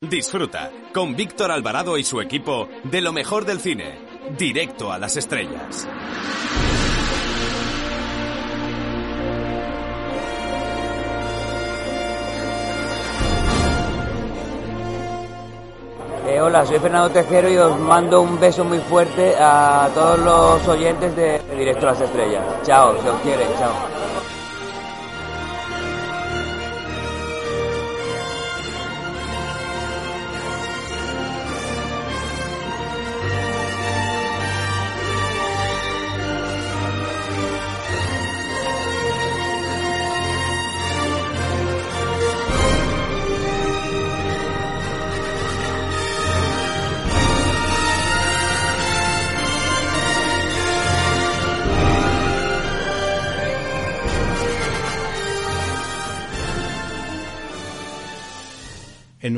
Disfruta con Víctor Alvarado y su equipo de lo mejor del cine, directo a las estrellas. Hola, soy Fernando Tejero y os mando un beso muy fuerte a todos los oyentes de Directo a las Estrellas. Chao, si os quiere, chao.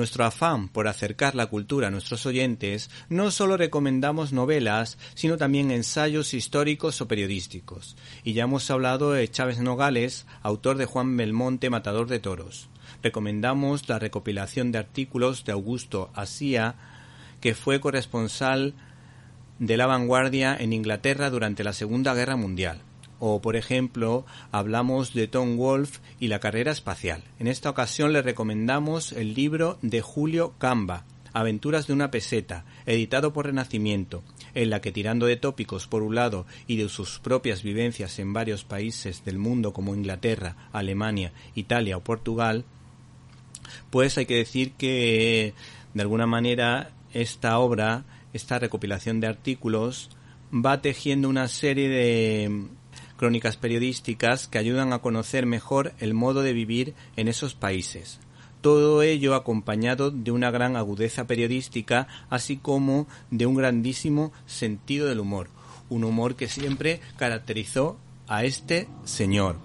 Nuestro afán por acercar la cultura a nuestros oyentes, no solo recomendamos novelas, sino también ensayos históricos o periodísticos. Y ya hemos hablado de Chávez Nogales, autor de Juan Belmonte, Matador de Toros. Recomendamos la recopilación de artículos de Augusto Asía, que fue corresponsal de la vanguardia en Inglaterra durante la Segunda Guerra Mundial. O, por ejemplo, hablamos de Tom Wolfe y la carrera espacial. En esta ocasión le recomendamos el libro de Julio Camba, Aventuras de una peseta, editado por Renacimiento, en la que tirando de tópicos por un lado y de sus propias vivencias en varios países del mundo como Inglaterra, Alemania, Italia o Portugal, pues hay que decir que de alguna manera esta obra, esta recopilación de artículos, va tejiendo una serie de crónicas periodísticas que ayudan a conocer mejor el modo de vivir en esos países. Todo ello acompañado de una gran agudeza periodística, así como de un grandísimo sentido del humor, un humor que siempre caracterizó a este señor.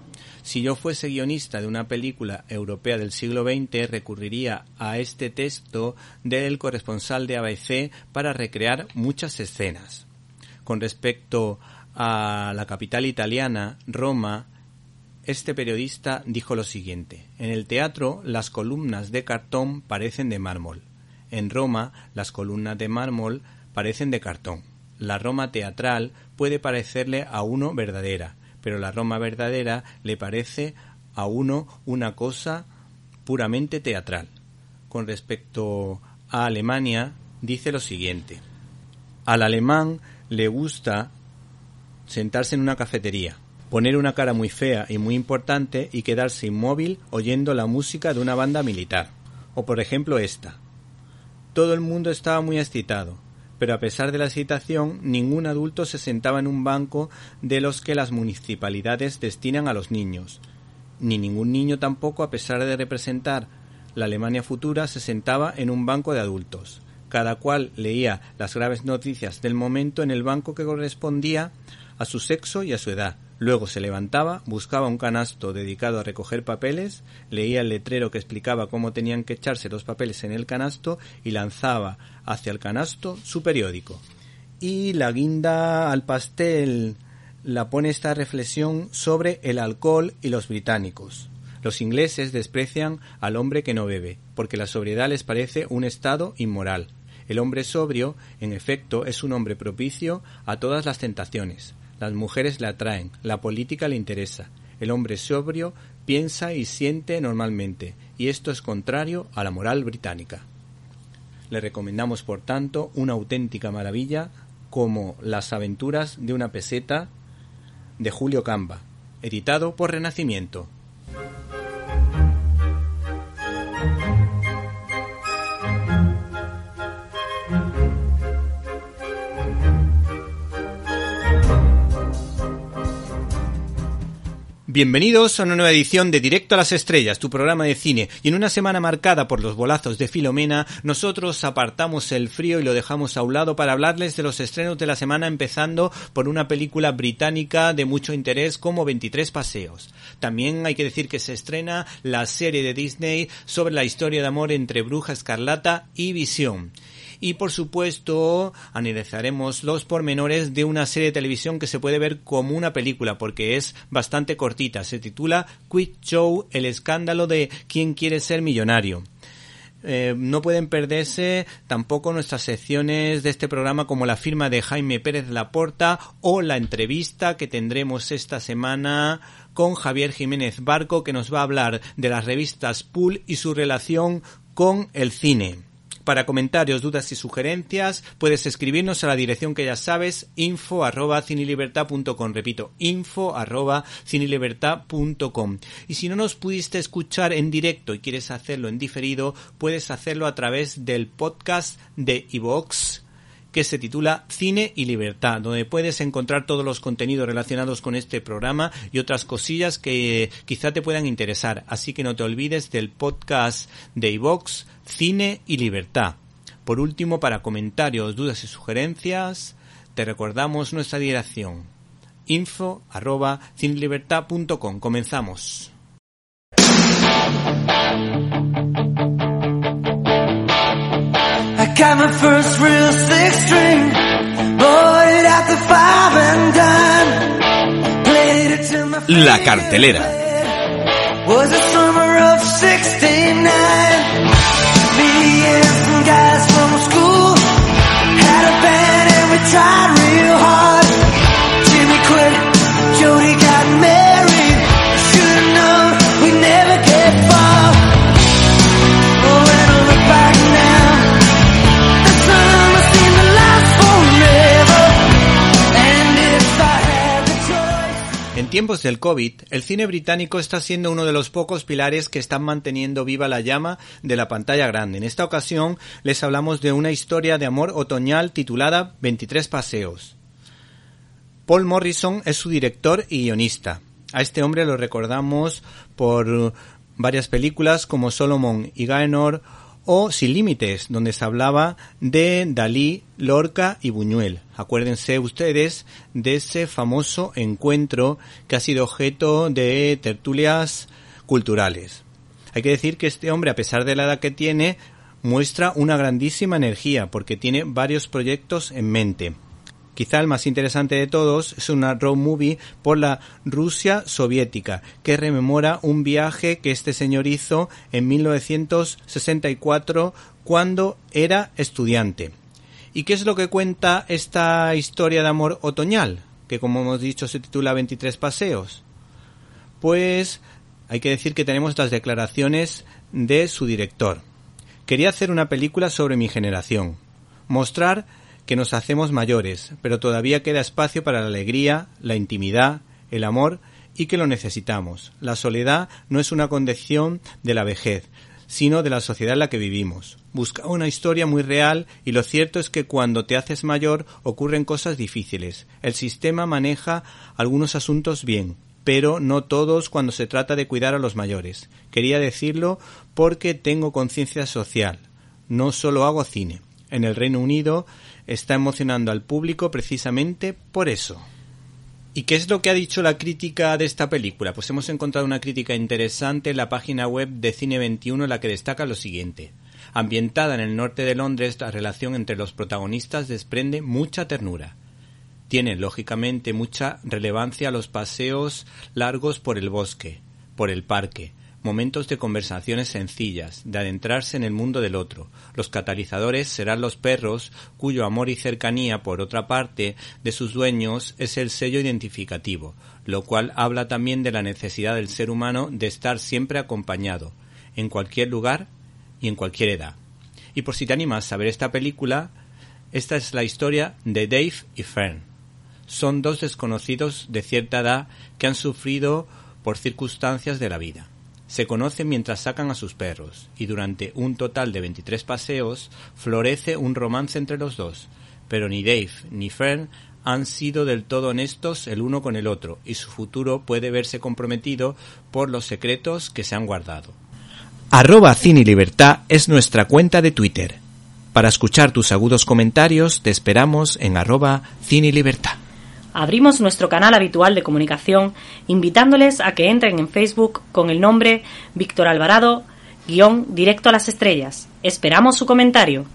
Si yo fuese guionista de una película europea del siglo XX, recurriría a este texto del corresponsal de ABC para recrear muchas escenas. Con respecto la capital italiana, Roma, este periodista dijo lo siguiente. En el teatro las columnas de cartón parecen de mármol. En Roma las columnas de mármol parecen de cartón. La Roma teatral puede parecerle a uno verdadera, pero la Roma verdadera le parece a uno una cosa puramente teatral. Con respecto a Alemania, dice lo siguiente. Al alemán le gusta sentarse en una cafetería, poner una cara muy fea y muy importante y quedarse inmóvil oyendo la música de una banda militar. O por ejemplo esta. Todo el mundo estaba muy excitado, pero a pesar de la excitación, ningún adulto se sentaba en un banco de los que las municipalidades destinan a los niños, ni ningún niño tampoco, a pesar de representar la Alemania futura, se sentaba en un banco de adultos. Cada cual leía las graves noticias del momento en el banco que correspondía a su sexo y a su edad. Luego se levantaba, buscaba un canasto dedicado a recoger papeles, leía el letrero que explicaba cómo tenían que echarse los papeles en el canasto y lanzaba hacia el canasto su periódico. Y la guinda al pastel la pone esta reflexión sobre el alcohol y los británicos. Los ingleses desprecian al hombre que no bebe, porque la sobriedad les parece un estado inmoral. El hombre sobrio, en efecto, es un hombre propicio a todas las tentaciones. Las mujeres le atraen, la política le interesa. El hombre sobrio piensa y siente normalmente, y esto es contrario a la moral británica. Le recomendamos, por tanto, una auténtica maravilla como Las aventuras de una peseta de Julio Camba, editado por Renacimiento. Bienvenidos a una nueva edición de Directo a las Estrellas, tu programa de cine. Y en una semana marcada por los bolazos de Filomena, nosotros apartamos el frío y lo dejamos a un lado para hablarles de los estrenos de la semana, empezando por una película británica de mucho interés como 23 Paseos. También hay que decir que se estrena la serie de Disney sobre la historia de amor entre Bruja Escarlata y Visión. Y por supuesto, analizaremos los pormenores de una serie de televisión que se puede ver como una película porque es bastante cortita. Se titula Quick Show, el escándalo de quién quiere ser millonario. Eh, no pueden perderse tampoco nuestras secciones de este programa como la firma de Jaime Pérez Laporta o la entrevista que tendremos esta semana con Javier Jiménez Barco que nos va a hablar de las revistas Pool y su relación con el cine. Para comentarios, dudas y sugerencias puedes escribirnos a la dirección que ya sabes, info arroba cinelibertad.com. Repito, info arroba. Y si no nos pudiste escuchar en directo y quieres hacerlo en diferido, puedes hacerlo a través del podcast de iVox que se titula Cine y Libertad, donde puedes encontrar todos los contenidos relacionados con este programa y otras cosillas que quizá te puedan interesar. Así que no te olvides del podcast de iVox Cine y Libertad. Por último, para comentarios, dudas y sugerencias, te recordamos nuestra dirección info arroba Comenzamos. got my first real six string. Bought it at the five and dime. Played it till my La cartelera. Was the summer of 69. try. En tiempos del COVID, el cine británico está siendo uno de los pocos pilares que están manteniendo viva la llama de la pantalla grande. En esta ocasión les hablamos de una historia de amor otoñal titulada 23 paseos. Paul Morrison es su director y guionista. A este hombre lo recordamos por varias películas como Solomon y Gaenor o Sin Límites, donde se hablaba de Dalí, Lorca y Buñuel. Acuérdense ustedes de ese famoso encuentro que ha sido objeto de tertulias culturales. Hay que decir que este hombre, a pesar de la edad que tiene, muestra una grandísima energía porque tiene varios proyectos en mente. Quizá el más interesante de todos es una road movie por la Rusia soviética, que rememora un viaje que este señor hizo en 1964 cuando era estudiante. ¿Y qué es lo que cuenta esta historia de amor otoñal? Que como hemos dicho se titula 23 paseos. Pues hay que decir que tenemos las declaraciones de su director. Quería hacer una película sobre mi generación. Mostrar que nos hacemos mayores, pero todavía queda espacio para la alegría, la intimidad, el amor y que lo necesitamos. La soledad no es una condición de la vejez, sino de la sociedad en la que vivimos. Busca una historia muy real y lo cierto es que cuando te haces mayor ocurren cosas difíciles. El sistema maneja algunos asuntos bien, pero no todos cuando se trata de cuidar a los mayores. Quería decirlo porque tengo conciencia social. No solo hago cine. En el Reino Unido está emocionando al público precisamente por eso. ¿Y qué es lo que ha dicho la crítica de esta película? Pues hemos encontrado una crítica interesante en la página web de Cine 21 en la que destaca lo siguiente. Ambientada en el norte de Londres, la relación entre los protagonistas desprende mucha ternura. Tiene, lógicamente, mucha relevancia los paseos largos por el bosque, por el parque, momentos de conversaciones sencillas, de adentrarse en el mundo del otro. Los catalizadores serán los perros, cuyo amor y cercanía, por otra parte, de sus dueños es el sello identificativo, lo cual habla también de la necesidad del ser humano de estar siempre acompañado, en cualquier lugar y en cualquier edad. Y por si te animas a ver esta película, esta es la historia de Dave y Fern. Son dos desconocidos de cierta edad que han sufrido por circunstancias de la vida se conocen mientras sacan a sus perros, y durante un total de 23 paseos florece un romance entre los dos, pero ni Dave ni Fern han sido del todo honestos el uno con el otro, y su futuro puede verse comprometido por los secretos que se han guardado. Arroba Cine Libertad es nuestra cuenta de Twitter. Para escuchar tus agudos comentarios te esperamos en arroba Cine Libertad abrimos nuestro canal habitual de comunicación invitándoles a que entren en Facebook con el nombre Víctor Alvarado, guion directo a las estrellas. Esperamos su comentario.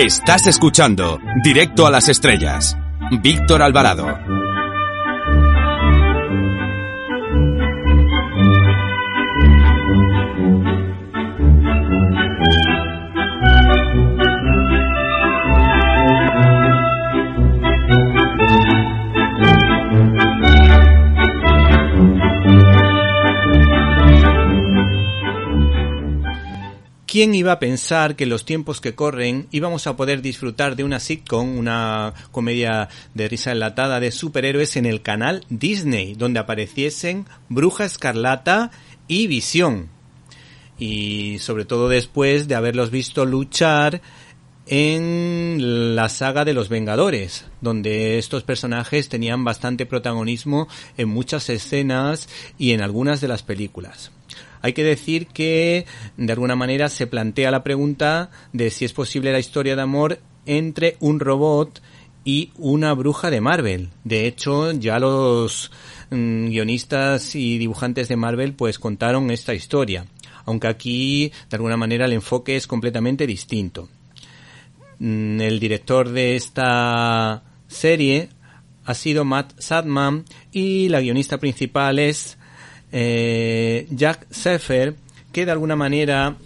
Estás escuchando Directo a las Estrellas. Víctor Alvarado. ¿Quién iba a pensar que los tiempos que corren íbamos a poder disfrutar de una sitcom, una comedia de risa enlatada de superhéroes en el canal Disney, donde apareciesen Bruja Escarlata y Visión? Y sobre todo después de haberlos visto luchar en la saga de los Vengadores, donde estos personajes tenían bastante protagonismo en muchas escenas y en algunas de las películas. Hay que decir que de alguna manera se plantea la pregunta de si es posible la historia de amor entre un robot y una bruja de Marvel. De hecho, ya los mm, guionistas y dibujantes de Marvel pues contaron esta historia, aunque aquí de alguna manera el enfoque es completamente distinto. Mm, el director de esta serie ha sido Matt Sadman y la guionista principal es eh, Jack Seffer, que de alguna manera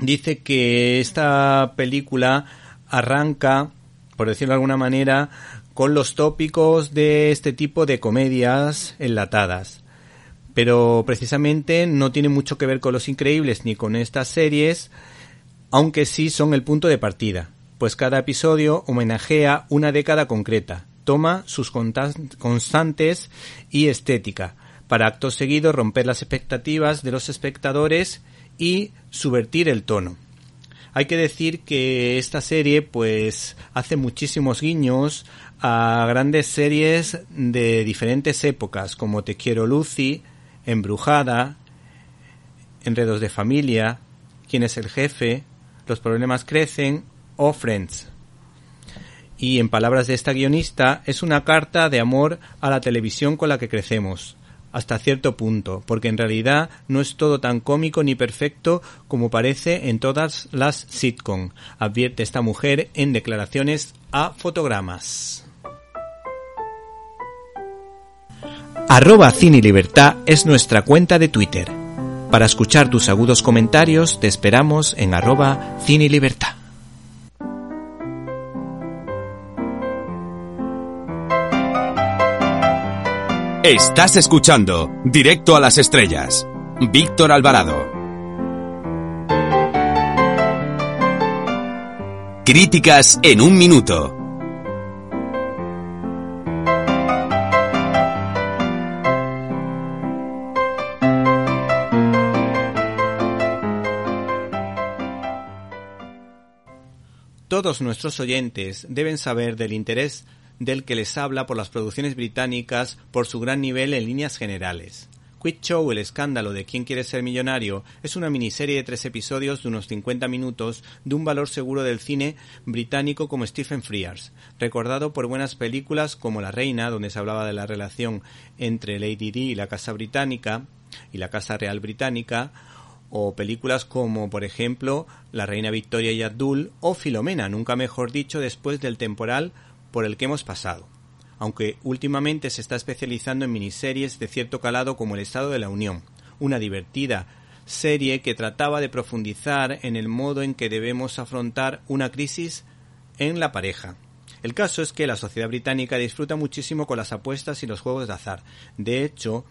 dice que esta película arranca, por decirlo de alguna manera, con los tópicos de este tipo de comedias enlatadas. Pero precisamente no tiene mucho que ver con Los Increíbles ni con estas series, aunque sí son el punto de partida, pues cada episodio homenajea una década concreta, toma sus constantes y estética, para acto seguido romper las expectativas de los espectadores y subvertir el tono. Hay que decir que esta serie pues hace muchísimos guiños a grandes series de diferentes épocas como Te quiero Lucy, Embrujada, Enredos de familia, Quién es el jefe, Los problemas crecen o Friends. Y en palabras de esta guionista es una carta de amor a la televisión con la que crecemos hasta cierto punto, porque en realidad no es todo tan cómico ni perfecto como parece en todas las sitcom, advierte esta mujer en declaraciones a fotogramas. Arroba Cine Libertad es nuestra cuenta de Twitter. Para escuchar tus agudos comentarios te esperamos en arroba Cine Libertad. Estás escuchando Directo a las Estrellas. Víctor Alvarado. Críticas en un minuto. Todos nuestros oyentes deben saber del interés del que les habla por las producciones británicas por su gran nivel en líneas generales. Quick Show, el escándalo de quién quiere ser millonario, es una miniserie de tres episodios de unos 50 minutos de un valor seguro del cine británico como Stephen Frears, recordado por buenas películas como La Reina, donde se hablaba de la relación entre Lady Di y la Casa Británica y la Casa Real Británica, o películas como, por ejemplo, La Reina Victoria y Abdul o Filomena, nunca mejor dicho, después del temporal por el que hemos pasado, aunque últimamente se está especializando en miniseries de cierto calado como El Estado de la Unión, una divertida serie que trataba de profundizar en el modo en que debemos afrontar una crisis en la pareja. El caso es que la sociedad británica disfruta muchísimo con las apuestas y los juegos de azar. De hecho,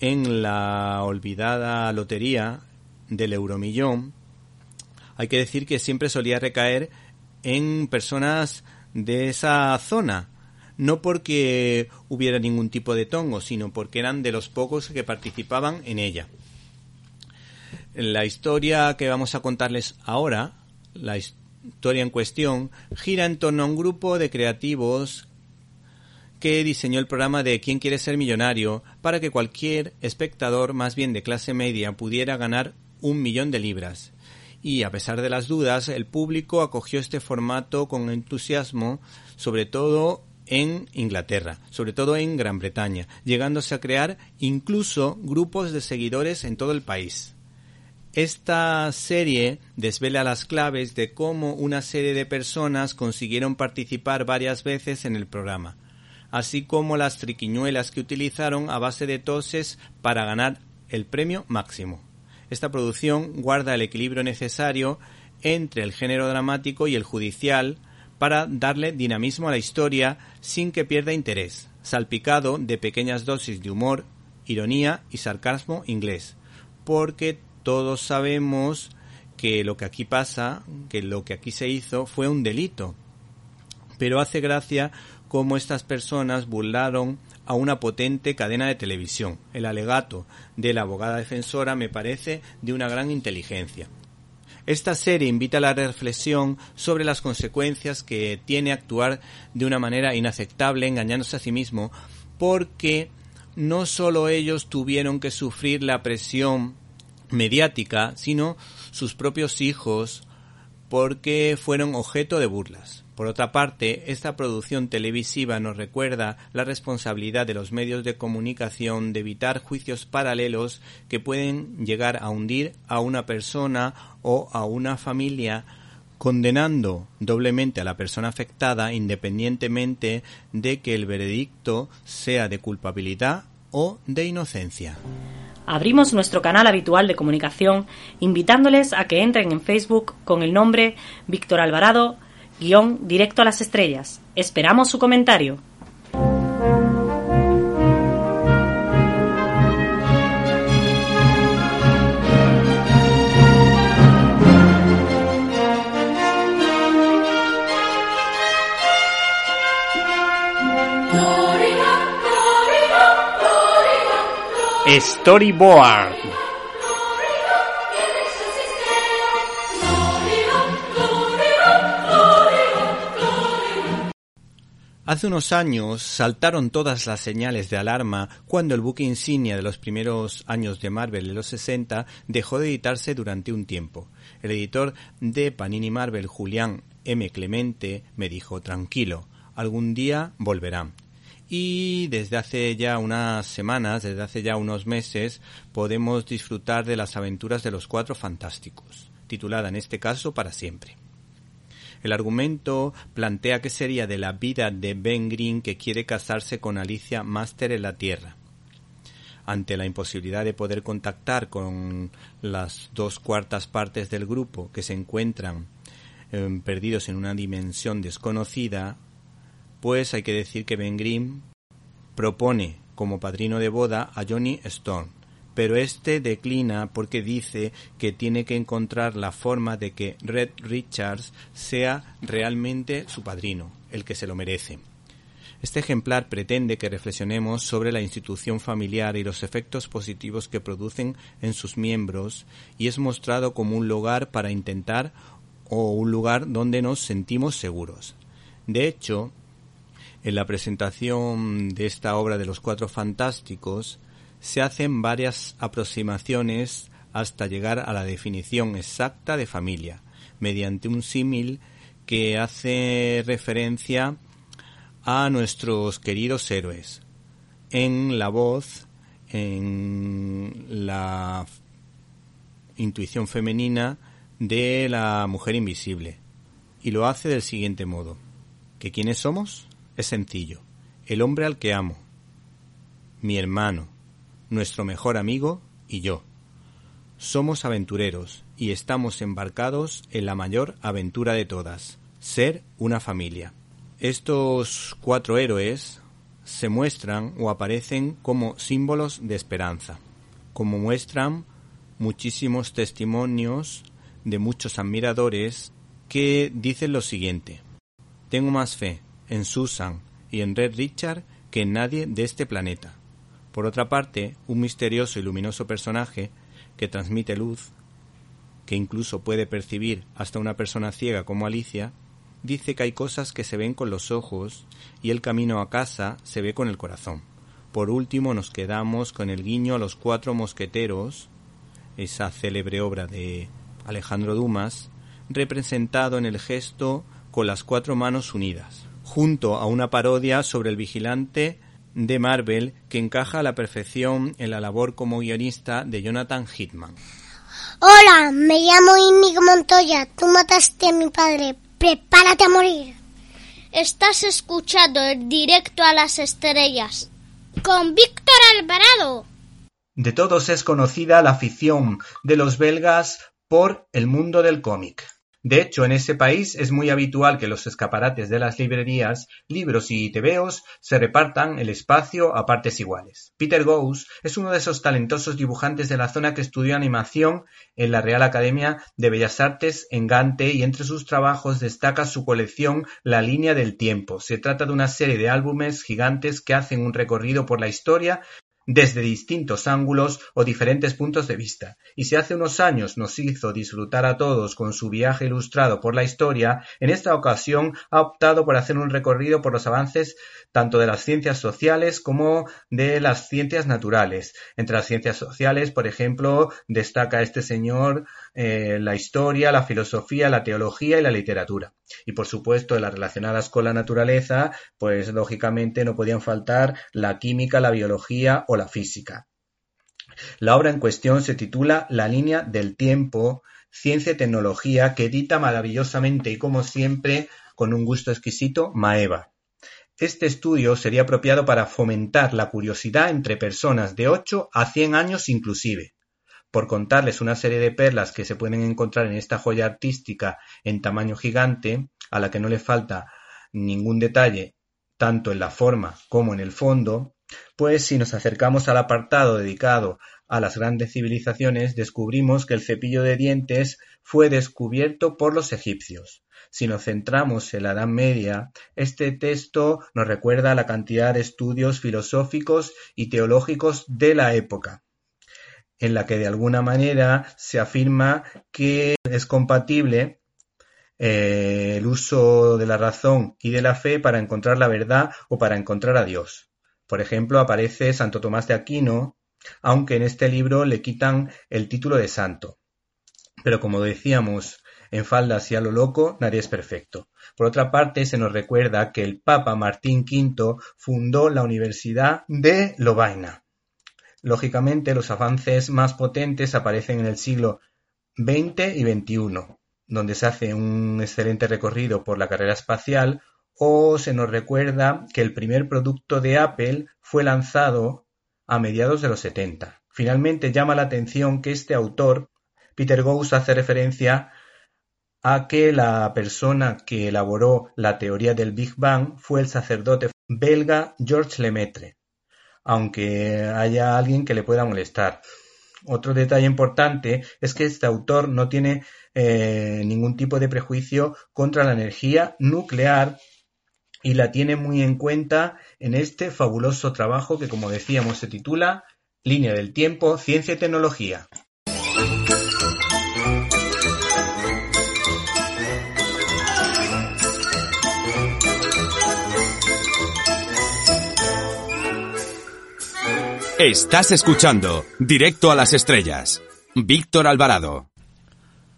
en la olvidada lotería del euromillón, hay que decir que siempre solía recaer en personas de esa zona, no porque hubiera ningún tipo de tongo, sino porque eran de los pocos que participaban en ella. La historia que vamos a contarles ahora, la historia en cuestión, gira en torno a un grupo de creativos que diseñó el programa de ¿Quién quiere ser millonario? para que cualquier espectador, más bien de clase media, pudiera ganar un millón de libras y a pesar de las dudas, el público acogió este formato con entusiasmo, sobre todo en Inglaterra, sobre todo en Gran Bretaña, llegándose a crear incluso grupos de seguidores en todo el país. Esta serie desvela las claves de cómo una serie de personas consiguieron participar varias veces en el programa, así como las triquiñuelas que utilizaron a base de toses para ganar el premio máximo. Esta producción guarda el equilibrio necesario entre el género dramático y el judicial para darle dinamismo a la historia sin que pierda interés, salpicado de pequeñas dosis de humor, ironía y sarcasmo inglés, porque todos sabemos que lo que aquí pasa, que lo que aquí se hizo fue un delito. Pero hace gracia cómo estas personas burlaron a una potente cadena de televisión. El alegato de la abogada defensora me parece de una gran inteligencia. Esta serie invita a la reflexión sobre las consecuencias que tiene actuar de una manera inaceptable engañándose a sí mismo, porque no solo ellos tuvieron que sufrir la presión mediática, sino sus propios hijos, porque fueron objeto de burlas. Por otra parte, esta producción televisiva nos recuerda la responsabilidad de los medios de comunicación de evitar juicios paralelos que pueden llegar a hundir a una persona o a una familia condenando doblemente a la persona afectada independientemente de que el veredicto sea de culpabilidad o de inocencia. Abrimos nuestro canal habitual de comunicación invitándoles a que entren en Facebook con el nombre Víctor Alvarado, guion directo a las estrellas. Esperamos su comentario. Storyboard. Hace unos años saltaron todas las señales de alarma cuando el buque insignia de los primeros años de Marvel en los 60 dejó de editarse durante un tiempo. El editor de Panini Marvel, Julián M. Clemente, me dijo, tranquilo, algún día volverán y desde hace ya unas semanas, desde hace ya unos meses, podemos disfrutar de las aventuras de los Cuatro Fantásticos, titulada en este caso para siempre. El argumento plantea que sería de la vida de Ben Green que quiere casarse con Alicia Master en la Tierra. Ante la imposibilidad de poder contactar con las dos cuartas partes del grupo que se encuentran em, perdidos en una dimensión desconocida, pues hay que decir que Ben Grimm propone como padrino de boda a Johnny Stone, pero este declina porque dice que tiene que encontrar la forma de que Red Richards sea realmente su padrino, el que se lo merece. Este ejemplar pretende que reflexionemos sobre la institución familiar y los efectos positivos que producen en sus miembros y es mostrado como un lugar para intentar o un lugar donde nos sentimos seguros. De hecho, en la presentación de esta obra de los Cuatro Fantásticos se hacen varias aproximaciones hasta llegar a la definición exacta de familia, mediante un símil que hace referencia a nuestros queridos héroes, en la voz, en la intuición femenina de la mujer invisible, y lo hace del siguiente modo. ¿Que quiénes somos? Es sencillo. El hombre al que amo, mi hermano, nuestro mejor amigo y yo. Somos aventureros y estamos embarcados en la mayor aventura de todas, ser una familia. Estos cuatro héroes se muestran o aparecen como símbolos de esperanza, como muestran muchísimos testimonios de muchos admiradores que dicen lo siguiente. Tengo más fe, en Susan y en Red Richard que en nadie de este planeta. Por otra parte, un misterioso y luminoso personaje que transmite luz, que incluso puede percibir hasta una persona ciega como Alicia, dice que hay cosas que se ven con los ojos y el camino a casa se ve con el corazón. Por último nos quedamos con el guiño a los cuatro mosqueteros, esa célebre obra de Alejandro Dumas, representado en el gesto con las cuatro manos unidas junto a una parodia sobre el vigilante de Marvel que encaja a la perfección en la labor como guionista de Jonathan Hitman. Hola, me llamo Inigo Montoya. Tú mataste a mi padre. Prepárate a morir. Estás escuchando el directo a las estrellas con Víctor Alvarado. De todos es conocida la afición de los belgas por el mundo del cómic. De hecho, en ese país es muy habitual que los escaparates de las librerías, libros y tebeos se repartan el espacio a partes iguales. Peter Gous es uno de esos talentosos dibujantes de la zona que estudió animación en la Real Academia de Bellas Artes en Gante y entre sus trabajos destaca su colección La línea del tiempo. Se trata de una serie de álbumes gigantes que hacen un recorrido por la historia desde distintos ángulos o diferentes puntos de vista, y si hace unos años nos hizo disfrutar a todos con su viaje ilustrado por la historia, en esta ocasión ha optado por hacer un recorrido por los avances tanto de las ciencias sociales como de las ciencias naturales. Entre las ciencias sociales, por ejemplo, destaca este señor eh, la historia, la filosofía, la teología y la literatura. Y por supuesto, las relacionadas con la naturaleza, pues lógicamente no podían faltar la química, la biología la física. La obra en cuestión se titula La línea del tiempo, ciencia y tecnología, que edita maravillosamente y como siempre, con un gusto exquisito, Maeva. Este estudio sería apropiado para fomentar la curiosidad entre personas de 8 a 100 años inclusive. Por contarles una serie de perlas que se pueden encontrar en esta joya artística en tamaño gigante, a la que no le falta ningún detalle, tanto en la forma como en el fondo, pues si nos acercamos al apartado dedicado a las grandes civilizaciones, descubrimos que el cepillo de dientes fue descubierto por los egipcios. Si nos centramos en la Edad Media, este texto nos recuerda la cantidad de estudios filosóficos y teológicos de la época, en la que de alguna manera se afirma que es compatible eh, el uso de la razón y de la fe para encontrar la verdad o para encontrar a Dios. Por ejemplo, aparece Santo Tomás de Aquino, aunque en este libro le quitan el título de santo. Pero como decíamos, en faldas y a lo loco nadie es perfecto. Por otra parte, se nos recuerda que el Papa Martín V fundó la Universidad de Lovaina. Lógicamente, los avances más potentes aparecen en el siglo XX y XXI, donde se hace un excelente recorrido por la carrera espacial, o se nos recuerda que el primer producto de Apple fue lanzado a mediados de los 70. Finalmente llama la atención que este autor, Peter Gauss, hace referencia a que la persona que elaboró la teoría del Big Bang fue el sacerdote belga Georges Lemaitre, aunque haya alguien que le pueda molestar. Otro detalle importante es que este autor no tiene eh, ningún tipo de prejuicio contra la energía nuclear y la tiene muy en cuenta en este fabuloso trabajo que, como decíamos, se titula Línea del Tiempo, Ciencia y Tecnología. Estás escuchando Directo a las Estrellas. Víctor Alvarado.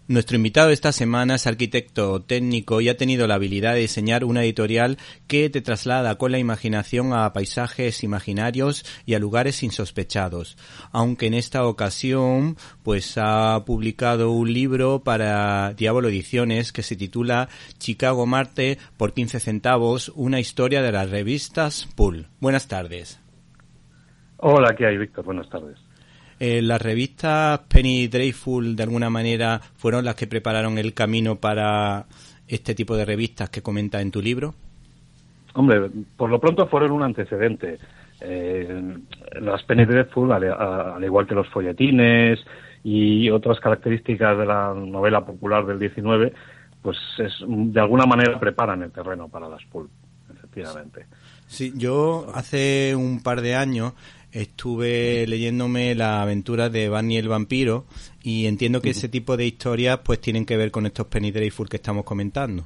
Nuestro invitado esta semana es arquitecto técnico y ha tenido la habilidad de diseñar una editorial que te traslada con la imaginación a paisajes imaginarios y a lugares insospechados. Aunque en esta ocasión pues ha publicado un libro para Diablo Ediciones que se titula Chicago Marte por 15 centavos, una historia de las revistas Pool. Buenas tardes. Hola, ¿qué hay, Víctor? Buenas tardes. Eh, las revistas Penny Dreadful, de alguna manera, fueron las que prepararon el camino para este tipo de revistas que comenta en tu libro. Hombre, por lo pronto fueron un antecedente. Eh, las Penny Dreadful, al, igual que los folletines y otras características de la novela popular del 19, pues es, de alguna manera preparan el terreno para las pulp, efectivamente. Sí, yo hace un par de años estuve leyéndome la aventura de Barney el vampiro y entiendo que ese tipo de historias pues tienen que ver con estos Penny Dreadful que estamos comentando.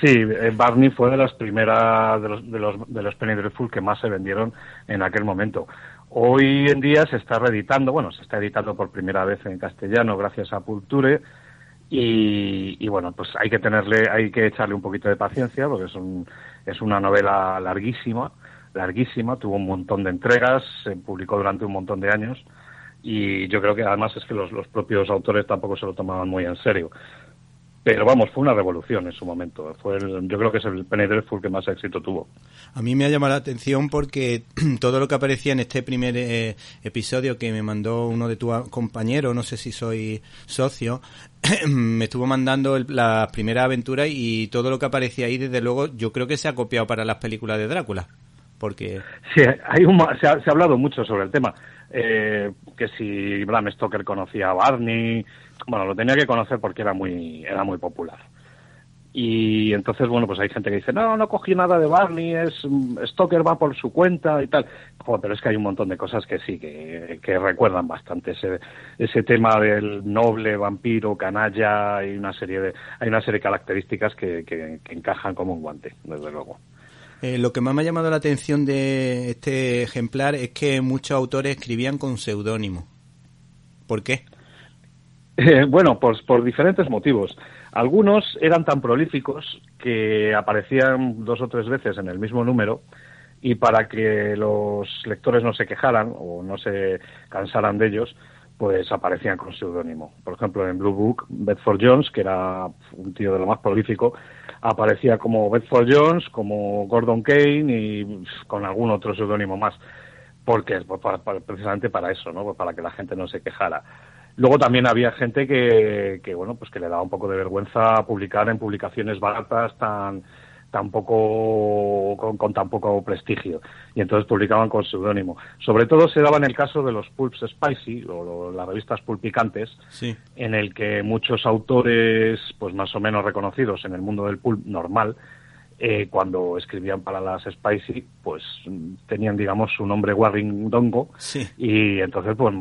Sí, eh, Barney fue de las primeras de los, de los, de los Penny Dreadful que más se vendieron en aquel momento. Hoy en día se está reeditando, bueno, se está editando por primera vez en castellano gracias a Pulture y, y bueno, pues hay que tenerle, hay que echarle un poquito de paciencia porque es, un, es una novela larguísima larguísima, tuvo un montón de entregas, se publicó durante un montón de años y yo creo que además es que los, los propios autores tampoco se lo tomaban muy en serio. Pero vamos, fue una revolución en su momento. Fue el- yo creo que es el Penny Dreadful que más éxito tuvo. A mí me ha llamado la atención porque todo lo que aparecía en este primer eh, episodio que me mandó uno de tus compañeros, no sé si soy socio, me estuvo mandando el- las primeras aventuras y todo lo que aparecía ahí, desde luego, yo creo que se ha copiado para las películas de Drácula. Porque, Sí, se, ha, hablado mucho sobre el tema. Eh, que si Bram Stoker conocía a Barney, bueno, lo tenía que conocer porque era muy, era muy popular. Y entonces, bueno, pues hay gente que dice, no, no cogí nada de Barney, es Stoker va por su cuenta y tal. Pero es que hay un montón de cosas que sí, que, recuerdan bastante ese, ese tema del noble, vampiro, canalla, hay una serie de, hay una serie de características que, que encajan como un guante, desde luego. Eh, lo que más me ha llamado la atención de este ejemplar es que muchos autores escribían con seudónimo. ¿Por qué? Eh, bueno, por diferentes motivos. Algunos eran tan prolíficos que aparecían dos o tres veces en el mismo número y para que los lectores no se quejaran o no se cansaran de ellos, pues aparecían con seudónimo. Por ejemplo, en Blue Book, Bedford Jones, que era un tío de lo más prolífico, aparecía como Bedford Jones, como Gordon Kane y con algún otro seudónimo más porque pues, para- precisamente para eso, ¿no? Pues para que la gente no se quejara. Luego también había gente que, que, bueno, pues que le daba un poco de vergüenza publicar en publicaciones baratas tan tan poco con, con tan poco prestigio y entonces publicaban con seudónimo. Sobre todo se daba en el caso de los pulps spicy o lo- las revistas pulpicantes Sí. en el que muchos autores, pues más o menos reconocidos en el mundo del pulp normal, eh, cuando escribían para las Spicy, pues tenían, digamos, su nombre Warringdongo Sí. y entonces, pues,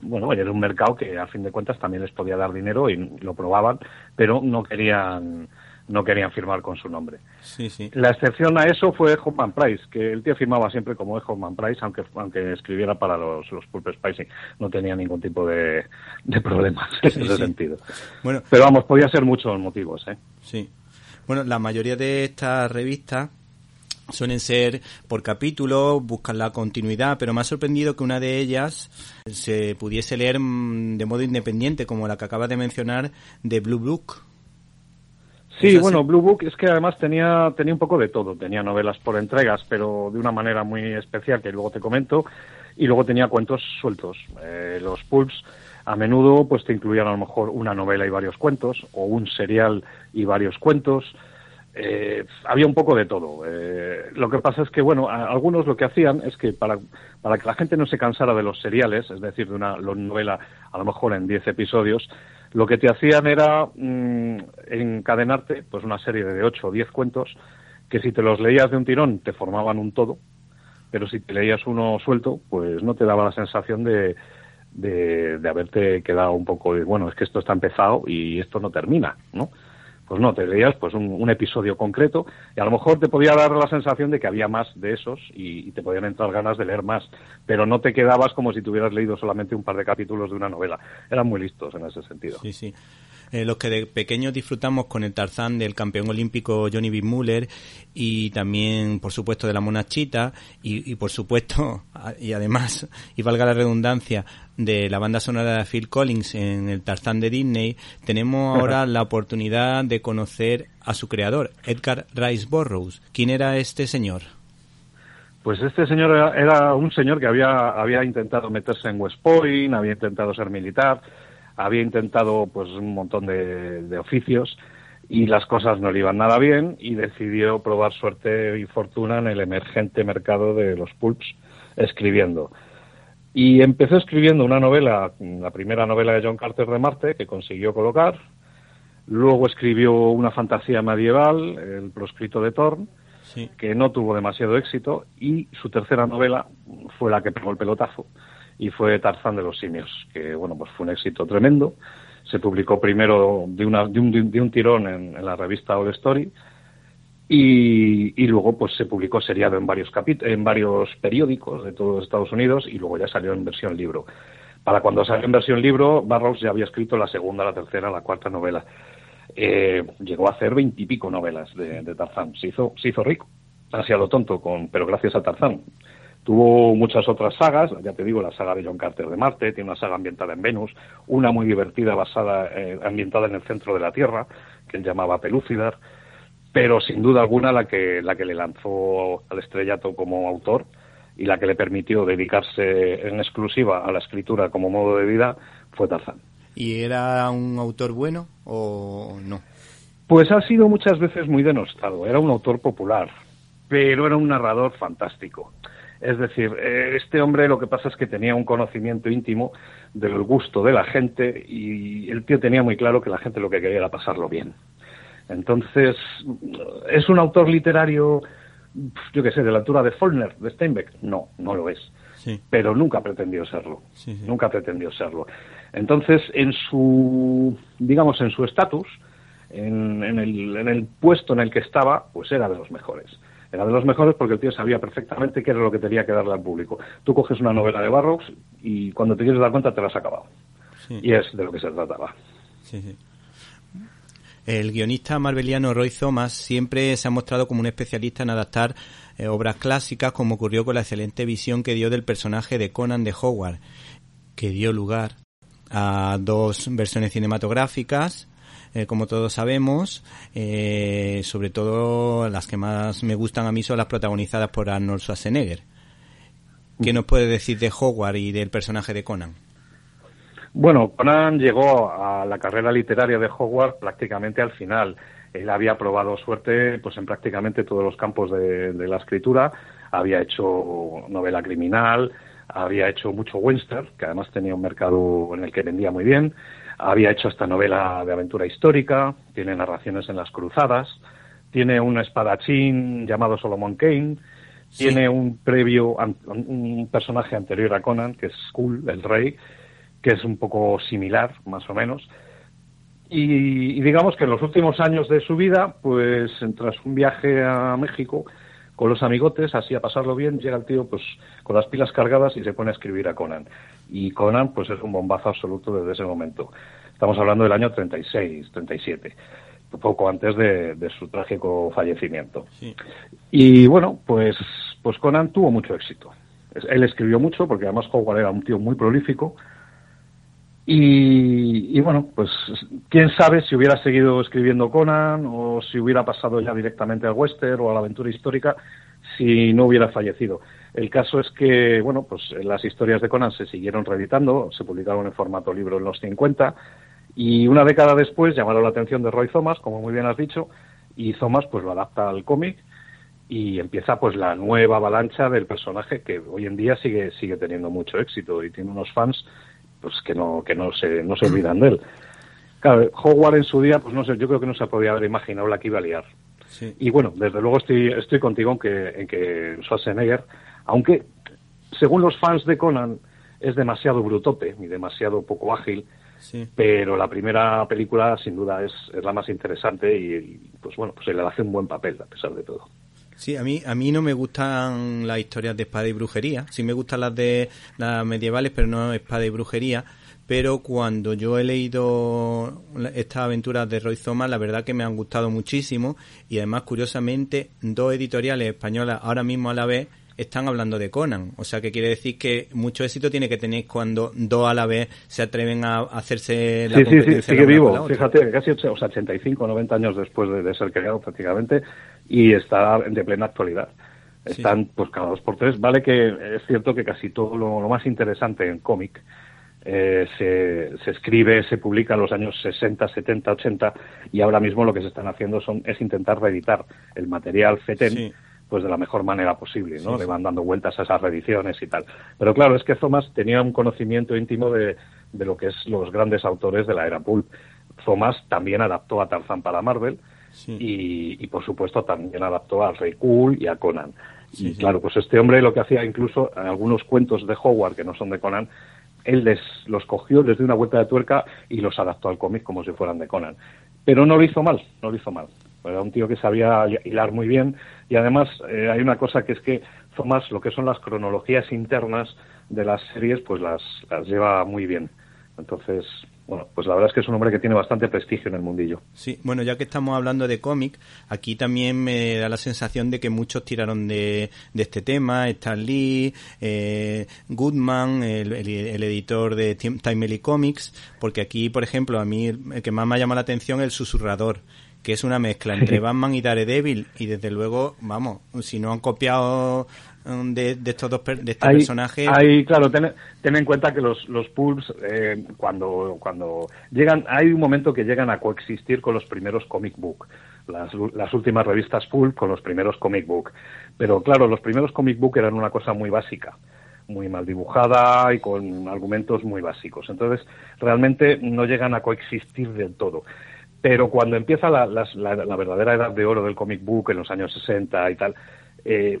bueno, era un mercado que a fin de cuentas también les podía dar dinero y lo probaban, pero no querían no querían firmar con su nombre. Sí, sí. La excepción a eso fue Hoffman Price, que el tío firmaba siempre como Hoffman Price, aunque aunque escribiera para los, los Pulp Spicy. No tenía ningún tipo de, de problemas en ese sentido. Bueno, Pero vamos, podía ser muchos motivos, ¿eh? Sí. Bueno, la mayoría de estas revistas suelen ser por capítulo, buscan la continuidad, pero me ha sorprendido que una de ellas se pudiese leer mm, de modo independiente, como la que acabas de mencionar de Blue Book. Sí, bueno, Blue Book es que además tenía, tenía un poco de todo. Tenía novelas por entregas, pero de una manera muy especial que luego te comento. Y luego tenía cuentos sueltos. Eh, los pulps a menudo pues te incluían a lo mejor una novela y varios cuentos, o un serial y varios cuentos. Eh, había un poco de todo. Eh, lo que pasa es que, bueno, a- algunos lo que hacían es que para, para que la gente no se cansara de los seriales, es decir, de una novela a lo mejor en 10 episodios, lo que te hacían era mm, encadenarte pues una serie de 8 o 10 cuentos que si te los leías de un tirón te formaban un todo, pero si te leías uno suelto, pues no te daba la sensación de, de, de haberte quedado un poco de, bueno, es que esto está empezado y esto no termina, ¿no? Pues no, te leías pues un, episodio concreto y a lo mejor te podía dar la sensación de que había más de esos y, y te podían entrar ganas de leer más, pero no te quedabas como si te hubieras leído solamente un par de capítulos de una novela. Eran muy listos en ese sentido. Sí, sí. Eh, los que de pequeños disfrutamos con el Tarzán del campeón olímpico Johnny B. Muller y también, por supuesto, de la monachita y, y por supuesto, y además, y valga la redundancia, de la banda sonora de Phil Collins en el Tarzán de Disney, tenemos ahora la oportunidad de conocer a su creador, Edgar Rice Burroughs. ¿Quién era este señor? Pues este señor era, era un señor que había, había intentado meterse en West Point, había intentado ser militar, había intentado pues un montón de, de oficios y las cosas no le iban nada bien y decidió probar suerte y fortuna en el emergente mercado de los pulps escribiendo. Y empezó escribiendo una novela, la primera novela de John Carter de Marte, que consiguió colocar. Luego escribió una fantasía medieval, El proscrito de Thorn, Sí. que no tuvo demasiado éxito. Y su tercera novela fue la que pegó el pelotazo, y fue Tarzán de los simios, que bueno, pues fue un éxito tremendo. Se publicó primero de, una, de, un, de un tirón en, la revista All Story, y, y luego pues se publicó seriado en varios en varios periódicos de todos Estados Unidos y luego ya salió en versión libro. Para cuando salió en versión libro, Barrows ya había escrito la segunda, la tercera, la cuarta novela. Eh, llegó a hacer veintipico novelas de, de Tarzán. Se hizo, se hizo rico, así a lo tonto, con, pero gracias a Tarzán. Tuvo muchas otras sagas, ya te digo, la saga de John Carter de Marte, tiene una saga ambientada en Venus, una muy divertida basada, eh, ambientada en el centro de la Tierra, que él llamaba Pelúcidar, pero sin duda alguna la que, la que le lanzó al estrellato como autor y la que le permitió dedicarse en exclusiva a la escritura como modo de vida fue Tarzán. ¿Y era un autor bueno o no? Pues ha sido muchas veces muy denostado. Era un autor popular, pero era un narrador fantástico. Es decir, eh, este hombre lo que pasa es que tenía un conocimiento íntimo del gusto de la gente y el tío tenía muy claro que la gente lo que quería era pasarlo bien. Entonces, ¿es un autor literario, yo qué sé, de la altura de Follner, de Steinbeck? No, no lo es. Pero nunca pretendió serlo. Nunca pretendió serlo. Entonces, en su, digamos, en su estatus, en, el, en el puesto en el que estaba, pues era de los mejores. Era de los mejores porque el tío sabía perfectamente qué era lo que tenía que darle al público. Tú coges una novela de Barrocks y cuando te quieres dar cuenta te la has acabado. Y es de lo que se trataba. El guionista marbeliano Roy Thomas siempre se ha mostrado como un especialista en adaptar eh, obras clásicas, como ocurrió con la excelente visión que dio del personaje de Conan de Howard, que dio lugar a dos versiones cinematográficas eh, como todos sabemos, eh, sobre todo las que más me gustan a mí son las protagonizadas por Arnold Schwarzenegger. ¿Qué nos puede decir de Howard y del personaje de Conan? Bueno, Conan llegó a la carrera literaria de Howard prácticamente al final. Él había probado suerte pues en prácticamente todos los campos de, de la escritura. Había hecho novela criminal, había hecho mucho western, que además tenía un mercado en el que vendía muy bien había hecho esta novela de aventura histórica, tiene narraciones en las cruzadas, tiene un espadachín llamado Solomon Kane, tiene un previo, un personaje anterior a Conan, que es Skull, el rey, que es un poco similar, más o menos. Y, y, digamos que en los últimos años de su vida, pues tras un viaje a México con los amigotes, así a pasarlo bien, llega el tío pues con las pilas cargadas y se pone a escribir a Conan y Conan pues es un bombazo absoluto desde ese momento. Estamos hablando del año 36, 37, poco antes de, su trágico fallecimiento. Y bueno, pues, pues Conan tuvo mucho éxito. Él escribió mucho porque además Howard era un tío muy prolífico. Y, bueno, pues quién sabe si hubiera seguido escribiendo Conan o si hubiera pasado ya directamente al western o a la aventura histórica si no hubiera fallecido. El caso es que, bueno, pues las historias de Conan se siguieron reeditando, se publicaron en formato libro en los 50 y una década después llamaron la atención de Roy Thomas, como muy bien has dicho, y Thomas pues lo adapta al cómic y empieza pues la nueva avalancha del personaje que hoy en día sigue sigue teniendo mucho éxito y tiene unos fans pues que no que no se no se olvidan de él. Claro, Howard en su día, pues no sé, yo creo que no se podía haber imaginado la que iba a liar. Y bueno, desde luego estoy, estoy contigo en que, en que Schwarzenegger aunque, según los fans de Conan, es demasiado brutote y demasiado poco ágil, pero la primera película sin duda es, la más interesante y, pues bueno, pues le hace un buen papel a pesar de todo. Sí, a mí, a mí no me gustan las historias de espada y brujería. Sí me gustan las de las medievales, pero no espada y brujería. Pero cuando yo he leído estas aventuras de Roy Thomas, la verdad que me han gustado muchísimo. Y además, curiosamente, dos editoriales españolas ahora mismo a la vez están hablando de Conan. O sea, que quiere decir que mucho éxito tiene que tener cuando dos a la vez se atreven a hacerse la sí, competencia. Sí, sí, sigue vivo. Fíjate, casi o sea, 85, 90 años después de, ser creado prácticamente y está de plena actualidad. Están pues cada dos por tres. Vale que es cierto que casi todo lo, más interesante en cómic eh, se, se, escribe, se publica en los años 60, 70, 80 y ahora mismo lo que se están haciendo son, es intentar reeditar el material FETEN pues de la mejor manera posible, ¿no? Le van dando vueltas a esas reediciones y tal. Pero claro, es que Thomas tenía un conocimiento íntimo de, de lo que es los grandes autores de la era pulp. Thomas también adaptó a Tarzan para Marvel y, y, por supuesto también adaptó a Rey Cool y a Conan. y claro, pues este hombre lo que hacía incluso en algunos cuentos de Howard que no son de Conan, él les, los cogió, les dio una vuelta de tuerca y los adaptó al cómic como si fueran de Conan. Pero no lo hizo mal, no lo hizo mal. Era un tío que sabía hilar muy bien y además eh, hay una cosa que es que Thomas, lo que son las cronologías internas de las series, pues las, las lleva muy bien. Entonces, bueno, pues la verdad es que es un hombre que tiene bastante prestigio en el mundillo. Sí, bueno, ya que estamos hablando de cómic, aquí también me da la sensación de que muchos tiraron de, de este tema, Stan Lee, eh, Goodman, el, el, editor de Timely Comics, porque aquí, por ejemplo, a mí el que más me ha llamado la atención es el susurrador, que es una mezcla entre Batman y Daredevil, y desde luego, vamos, si no han copiado de, de estos dos de este personaje. Hay, claro, ten, ten, en cuenta que los, los pulps, eh, cuando, cuando llegan, hay un momento que llegan a coexistir con los primeros comic book, las, las últimas revistas pulp con los primeros comic book. Pero claro, los primeros comic book eran una cosa muy básica muy mal dibujada y con argumentos muy básicos. Entonces, realmente no llegan a coexistir del todo. Pero cuando empieza la, la, la, verdadera edad de oro del comic book en los años 60 y tal, eh,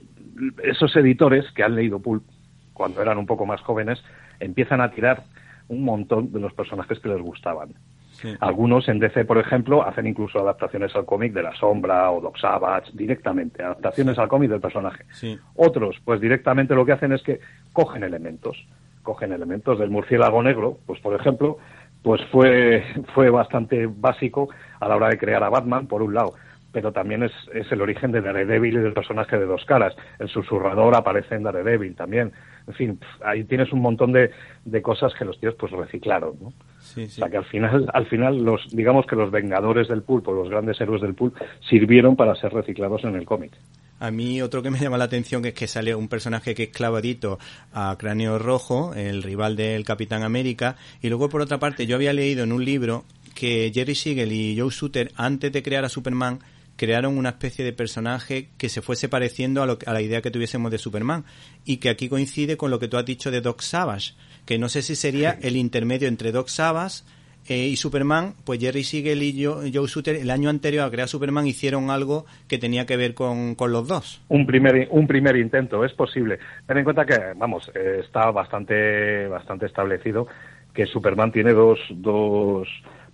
esos editores que han leído Pulp cuando eran un poco más jóvenes empiezan a tirar un montón de los personajes que les gustaban. Sí. Algunos en DC, por ejemplo, hacen incluso adaptaciones al cómic de La Sombra o Doc Savage directamente, adaptaciones al cómic del personaje. Sí. Otros, pues directamente lo que hacen es que cogen elementos, cogen elementos del murciélago negro, pues por ejemplo, pues fue, fue bastante básico a la hora de crear a Batman, por un lado, pero también es, es el origen de Daredevil y del personaje de dos caras. El susurrador aparece en Daredevil también. En fin, ahí tienes un montón de, de cosas que los tíos pues reciclaron, ¿no? Sí, sí. O sea que al final, al final los, digamos que los vengadores del pulp o los grandes héroes del pulp sirvieron para ser reciclados en el cómic. A mí otro que me llama la atención es que sale un personaje que es clavadito a Cráneo Rojo, el rival del Capitán América, y luego por otra parte yo había leído en un libro que Jerry Siegel y Joe Sutter antes de crear a Superman crearon una especie de personaje que se fuese pareciendo a, lo, a la idea que tuviésemos de Superman y que aquí coincide con lo que tú has dicho de Doc Savage, que no sé si sería el intermedio entre Doc Savage eh, y Superman, pues Jerry Siegel y Joe, Joe Sutter el año anterior a crear Superman hicieron algo que tenía que ver con, con, los dos. Un primer, un primer intento, es posible. Ten en cuenta que, vamos, eh, está bastante, bastante establecido que Superman tiene dos, dos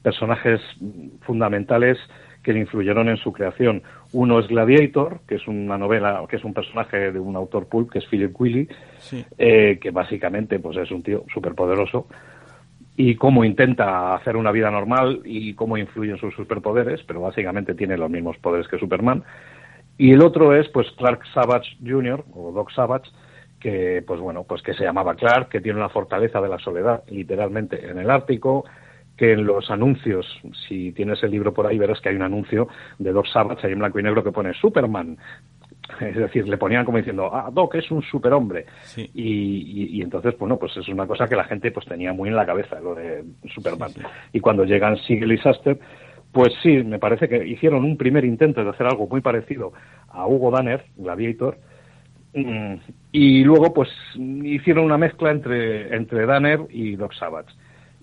personajes fundamentales que le influyeron en su creación. Uno es Gladiator, que es una novela, que es un personaje de un autor pulp, que es Philip Willy, sí. eh, que básicamente pues es un tío superpoderoso y cómo intenta hacer una vida normal y cómo influyen sus superpoderes, pero básicamente tiene los mismos poderes que Superman. Y el otro es pues Clark Savage Jr. o Doc Savage, que pues bueno, pues que se llamaba Clark, que tiene una fortaleza de la soledad, literalmente en el Ártico, que en los anuncios, si tienes el libro por ahí, verás que hay un anuncio de Doc Savage ahí en blanco y negro que pone Superman, es decir, le ponían como diciendo, ah, Doc es un superhombre. Sí. Y, y, y, entonces, bueno, pues es una cosa que la gente pues tenía muy en la cabeza, lo de Superman. Sí, sí. Y cuando llegan Siegel y Shuster, pues sí, me parece que hicieron un primer intento de hacer algo muy parecido a Hugo Danner, Gladiator, mm, y luego pues hicieron una mezcla entre, entre Danner y Doc Savage.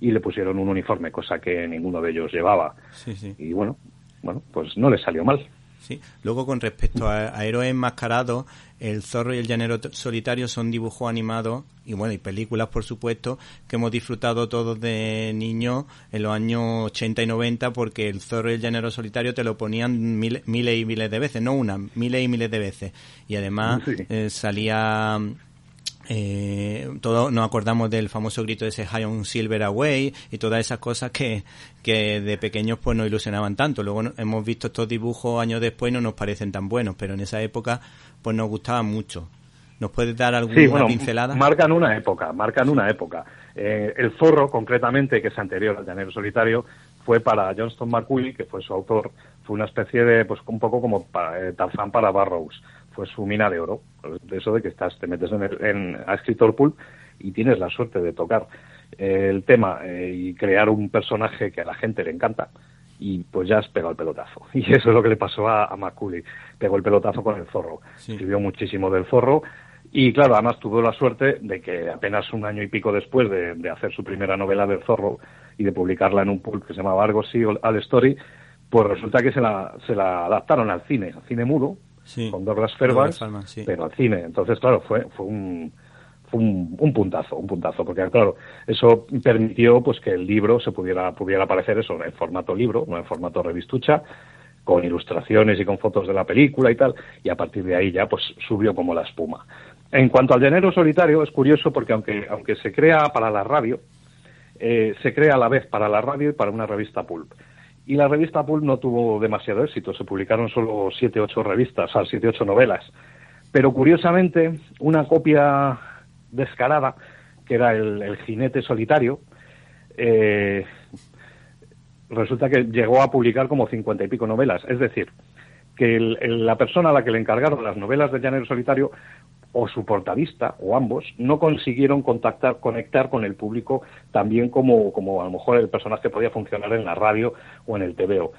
Y le pusieron un uniforme, cosa que ninguno de ellos llevaba. Sí, sí. Y bueno, bueno, pues no les salió mal. Sí. Luego, con respecto a, a, héroes enmascarados, El Zorro y el Llanero Solitario son dibujos animados y bueno, y películas, por supuesto, que hemos disfrutado todos de niños en los años 80 y 90 porque El Zorro y el Llanero Solitario te lo ponían mil, miles y miles de veces, no una, miles y miles de veces. Y además Sí. eh, salía eh, todos nos acordamos del famoso grito de ese High on Silver Away y todas esas cosas que, que de pequeños pues nos ilusionaban tanto. Luego no- hemos visto estos dibujos años después y no nos parecen tan buenos, pero en esa época pues nos gustaban mucho. ¿Nos puedes dar alguna Sí, bueno, pincelada? marcan una época, marcan una época. Eh, el zorro, concretamente, que es anterior al llanero solitario, fue para Johnston McCulley, que fue su autor, fue una especie de, pues un poco como para, eh, Tarzán para Barrows, fue su mina de oro, de eso de que estás, te metes en, el, en a escritor pool y tienes la suerte de tocar eh, el tema eh, y crear un personaje que a la gente le encanta y pues ya has pegado el pelotazo. Y eso es lo que le pasó a, a. Pegó el pelotazo con el zorro. Sí. Escribió muchísimo del zorro. Y claro, además tuvo la suerte de que apenas un año y pico después de, de hacer su primera novela del zorro y de publicarla en un pulp que se llamaba Argosy All Story, pues resulta que se la, se la adaptaron al cine, al cine mudo, Sí. con Douglas Fairbanks, Douglas Fairbanks, sí. pero al cine. Entonces, claro, fue, fue un, fue un, un puntazo, un puntazo, porque claro, eso permitió pues que el libro se pudiera, pudiera aparecer eso en formato libro, no en formato revistucha, con ilustraciones y con fotos de la película y tal, y a partir de ahí ya pues subió como la espuma. En cuanto al llanero solitario, es curioso porque aunque, aunque se crea para la radio, eh, se crea a la vez para la radio y para una revista pulp. Y la revista pulp no tuvo demasiado éxito, se publicaron solo siete ocho revistas, o sea, siete ocho novelas. Pero curiosamente, una copia descarada, que era el, jinete solitario, eh, resulta que llegó a publicar como cincuenta y pico novelas. Es decir, que la persona a la que le encargaron las novelas de Llanero Solitario o su portavista, o ambos, no consiguieron contactar, conectar con el público tan bien como, como a lo mejor el personaje podía funcionar en la radio o en el TVO.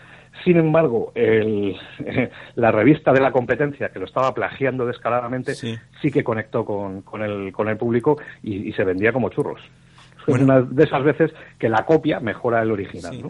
Sin embargo, el, la revista de la competencia, que lo estaba plagiando descaradamente, sí, que conectó con, con, el, con el público y, se vendía como churros. Es una de esas veces que la copia mejora el original. ¿no?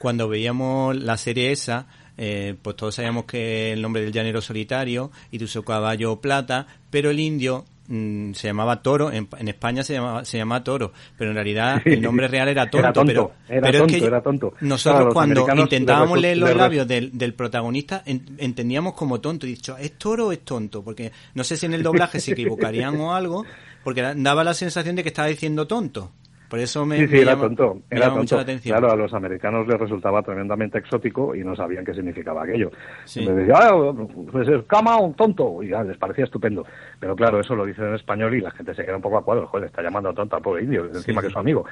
Cuando veíamos la serie esa, eh, pues todos sabíamos que el nombre del llanero solitario y su caballo plata, pero el indio mm, se llamaba Toro, en, España se llamaba, se llama Toro, pero en realidad el nombre real era Tonto. Era tonto, pero, era, tonto era tonto. Nosotros cuando intentábamos leer los labios del, del protagonista entendíamos como tonto, y dicho, ¿es Toro o es tonto? Porque no sé si en el doblaje se equivocarían o algo, porque daba la sensación de que estaba diciendo tonto. Por eso me, sí, sí, era tonto, era tonto. Claro, a los americanos les resultaba tremendamente exótico y no sabían qué significaba aquello. Sí. Me decían, ah, pues es cama un tonto, y ya les parecía estupendo. Pero claro, eso lo dicen en español y la gente se queda un poco a cuadro, joder, está llamando tonto al pobre indio, encima que es su amigo.